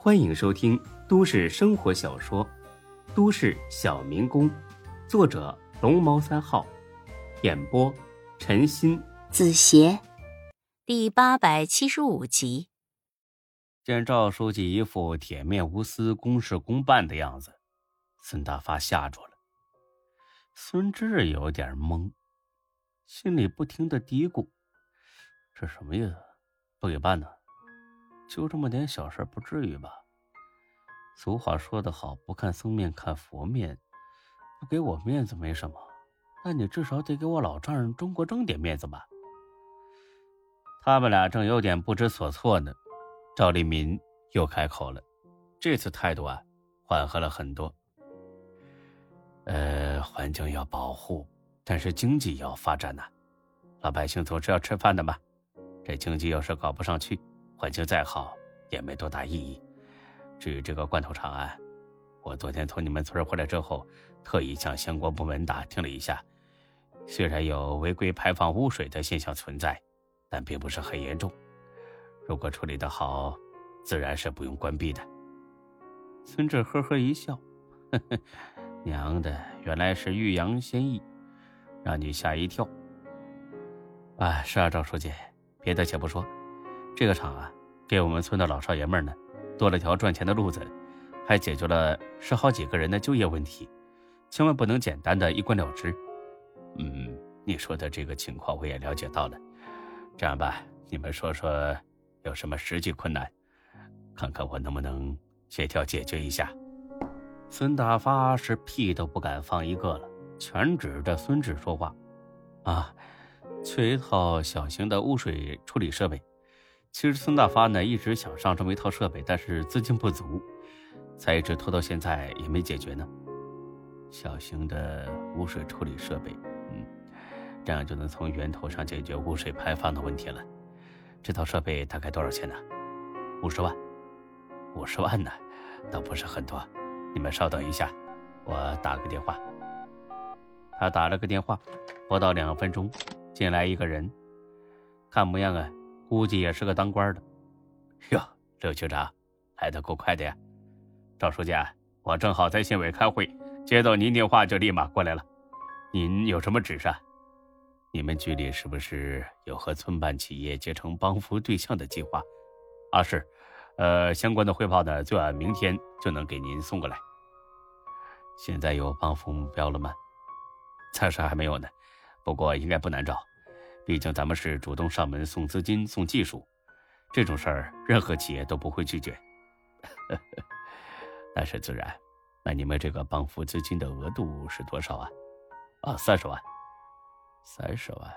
欢迎收听都市生活小说《都市小民工》，作者龙猫三号，演播陈鑫、子邪，第八百七十五集。见赵书记一副铁面无私、公事公办的样子，孙大发吓住了。孙志有点懵，心里不停的嘀咕：“这什么意思？不给办呢？”就这么点小事，不至于吧？俗话说得好，不看僧面看佛面，不给我面子没什么，那你至少得给我老丈人钟国正点面子吧？他们俩正有点不知所措呢，赵立民又开口了，这次态度啊，缓和了很多。呃，环境要保护，但是经济要发展呐，老百姓总是要吃饭的嘛，这经济要是搞不上去。环境再好也没多大意义。至于这个罐头厂啊，我昨天从你们村回来之后，特意向相关部门打听了一下，虽然有违规排放污水的现象存在，但并不是很严重。如果处理得好，自然是不用关闭的。孙志呵呵一笑，呵呵，娘的，原来是欲扬先抑，让你吓一跳。啊，是啊，赵书记，别的且不说。这个厂啊，给我们村的老少爷们呢，多了条赚钱的路子，还解决了十好几个人的就业问题，千万不能简单的一关了之。嗯，你说的这个情况我也了解到了。这样吧，你们说说有什么实际困难，看看我能不能协调解决一下。孙大发是屁都不敢放一个了，全指着孙志说话。啊，缺一套小型的污水处理设备。其实孙大发呢一直想上这么一套设备，但是资金不足，才一直拖到现在也没解决呢。小型的污水处理设备，嗯，这样就能从源头上解决污水排放的问题了。这套设备大概多少钱呢？五十万。五十万呢，倒不是很多。你们稍等一下，我打个电话。他打了个电话，不到两分钟，进来一个人，看模样啊。估计也是个当官的，哟，刘局长，来的够快的呀！赵书记，我正好在县委开会，接到您电话就立马过来了。您有什么指示？你们局里是不是有和村办企业结成帮扶对象的计划？啊，是，呃，相关的汇报呢，最晚明天就能给您送过来。现在有帮扶目标了吗？暂时还没有呢，不过应该不难找。毕竟咱们是主动上门送资金、送技术，这种事儿任何企业都不会拒绝。那是自然。那你们这个帮扶资金的额度是多少啊？啊，三十万。三十万，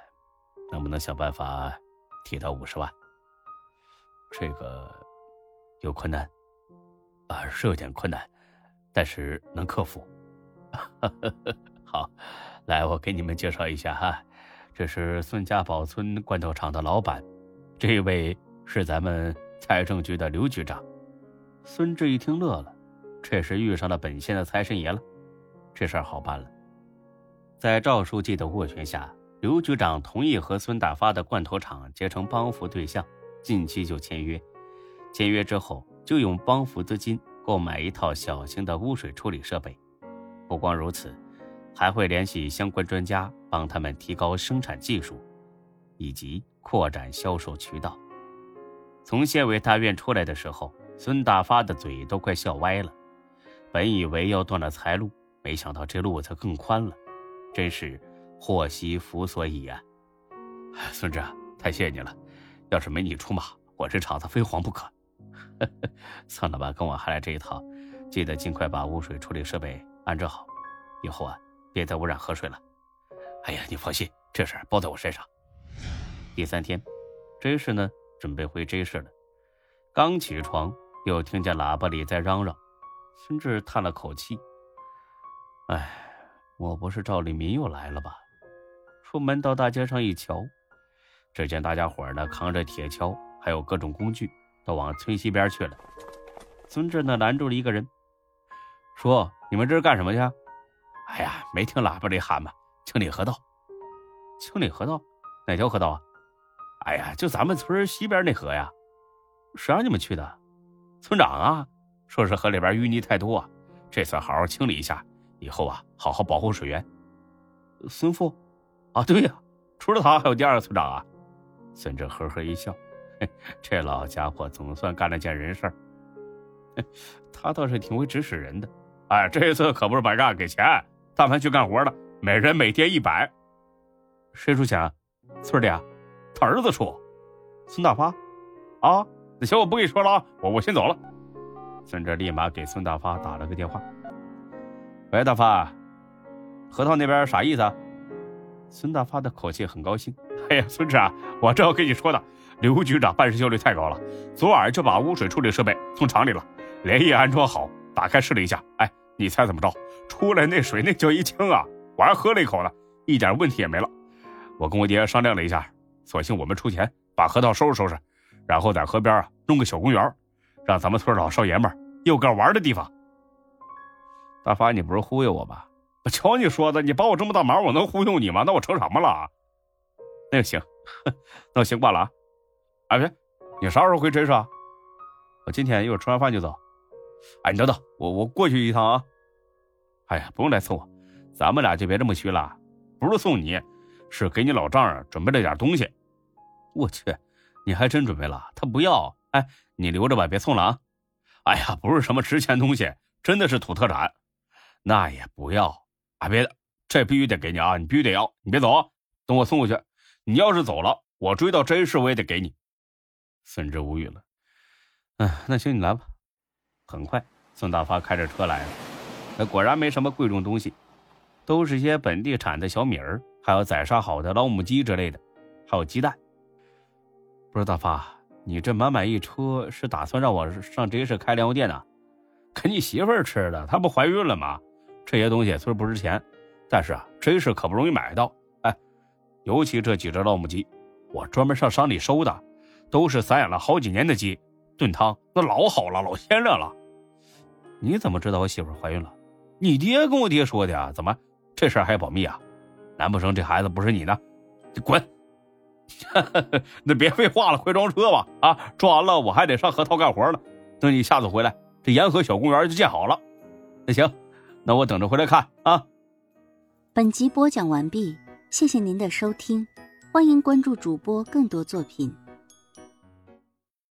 能不能想办法提到五十万？这个有困难啊，是有点困难，但是能克服。好，来，我给你们介绍一下哈。这是孙家堡村罐头厂的老板，这位是咱们财政局的刘局长。孙志一听乐了，这是遇上了本县的财神爷了，这事儿好办了。在赵书记的斡旋下，刘局长同意和孙大发的罐头厂结成帮扶对象，近期就签约。签约之后，就用帮扶资金购买一套小型的污水处理设备。不光如此。还会联系相关专家，帮他们提高生产技术，以及扩展销售渠道。从县委大院出来的时候，孙大发的嘴都快笑歪了。本以为要断了财路，没想到这路子更宽了，真是祸兮福所倚啊！孙志，太谢谢你了，要是没你出马，我这厂子非黄不可。算了吧，跟我还来这一套，记得尽快把污水处理设备安置好，以后啊。别再污染河水了。哎呀，你放心，这事儿包在我身上。第三天，J 市呢准备回 J 市了。刚起床，又听见喇叭里在嚷嚷。孙志叹了口气：“哎，莫不是赵立民又来了吧？”出门到大街上一瞧，只见大家伙呢扛着铁锹，还有各种工具，都往村西边去了。孙志呢拦住了一个人，说：“你们这是干什么去？”哎呀，没听喇叭里喊吗？清理河道，清理河道，哪条河道啊？哎呀，就咱们村西边那河呀。谁让你们去的？村长啊！说是河里边淤泥太多啊，这次好好清理一下，以后啊好好保护水源。孙富，啊对呀，除了他还有第二个村长啊。孙志呵呵一笑，这老家伙总算干了件人事儿。他倒是挺会指使人的，哎，这次可不是白干，给钱。但凡去干活的，每人每天一百。谁出钱？村里啊，他儿子出。孙大发，啊，那行，我不跟你说了啊，我我先走了。孙志立马给孙大发打了个电话。喂，大发，核桃那边啥意思？啊？孙大发的口气很高兴。哎呀，孙志啊，我正要跟你说呢，刘局长办事效率太高了，昨晚就把污水处理设备送厂里了，连夜安装好。打开试了一下，哎，你猜怎么着？出来那水那叫一清啊！我还喝了一口呢，一点问题也没了。我跟我爹商量了一下，索性我们出钱把河道收拾收拾，然后在河边啊弄个小公园，让咱们村老少爷们有个玩的地方。大发，你不是忽悠我吧？我瞧你说的，你帮我这么大忙，我能忽悠你吗？那我成什么了？那就行，那我先挂了啊！哎，别，你啥时候回陈市啊？我今天一会儿吃完饭就走。哎，你等等，我我过去一趟啊！哎呀，不用来送我，咱们俩就别这么虚了。不是送你，是给你老丈人准备了点东西。我去，你还真准备了？他不要，哎，你留着吧，别送了啊！哎呀，不是什么值钱东西，真的是土特产。那也不要啊！别的，这必须得给你啊！你必须得要，你别走，等我送过去。你要是走了，我追到真市我也得给你。孙志无语了。嗯，那行，你来吧。很快，孙大发开着车来了。那果然没什么贵重东西，都是些本地产的小米儿，还有宰杀好的老母鸡之类的，还有鸡蛋。不是大发，你这满满一车是打算让我上这市开粮油店呢？给你媳妇儿吃的，她不怀孕了吗？这些东西虽然不值钱，但是啊，这市可不容易买到。哎，尤其这几只老母鸡，我专门上山里收的，都是散养了好几年的鸡，炖汤那老好了，老鲜亮了。你怎么知道我媳妇怀孕了？你爹跟我爹说的呀？怎么这事儿还要保密啊？难不成这孩子不是你的？你滚！那别废话了，快装车吧！啊，装完了我还得上河套干活呢。等你下次回来，这沿河小公园就建好了。那行，那我等着回来看啊。本集播讲完毕，谢谢您的收听，欢迎关注主播更多作品。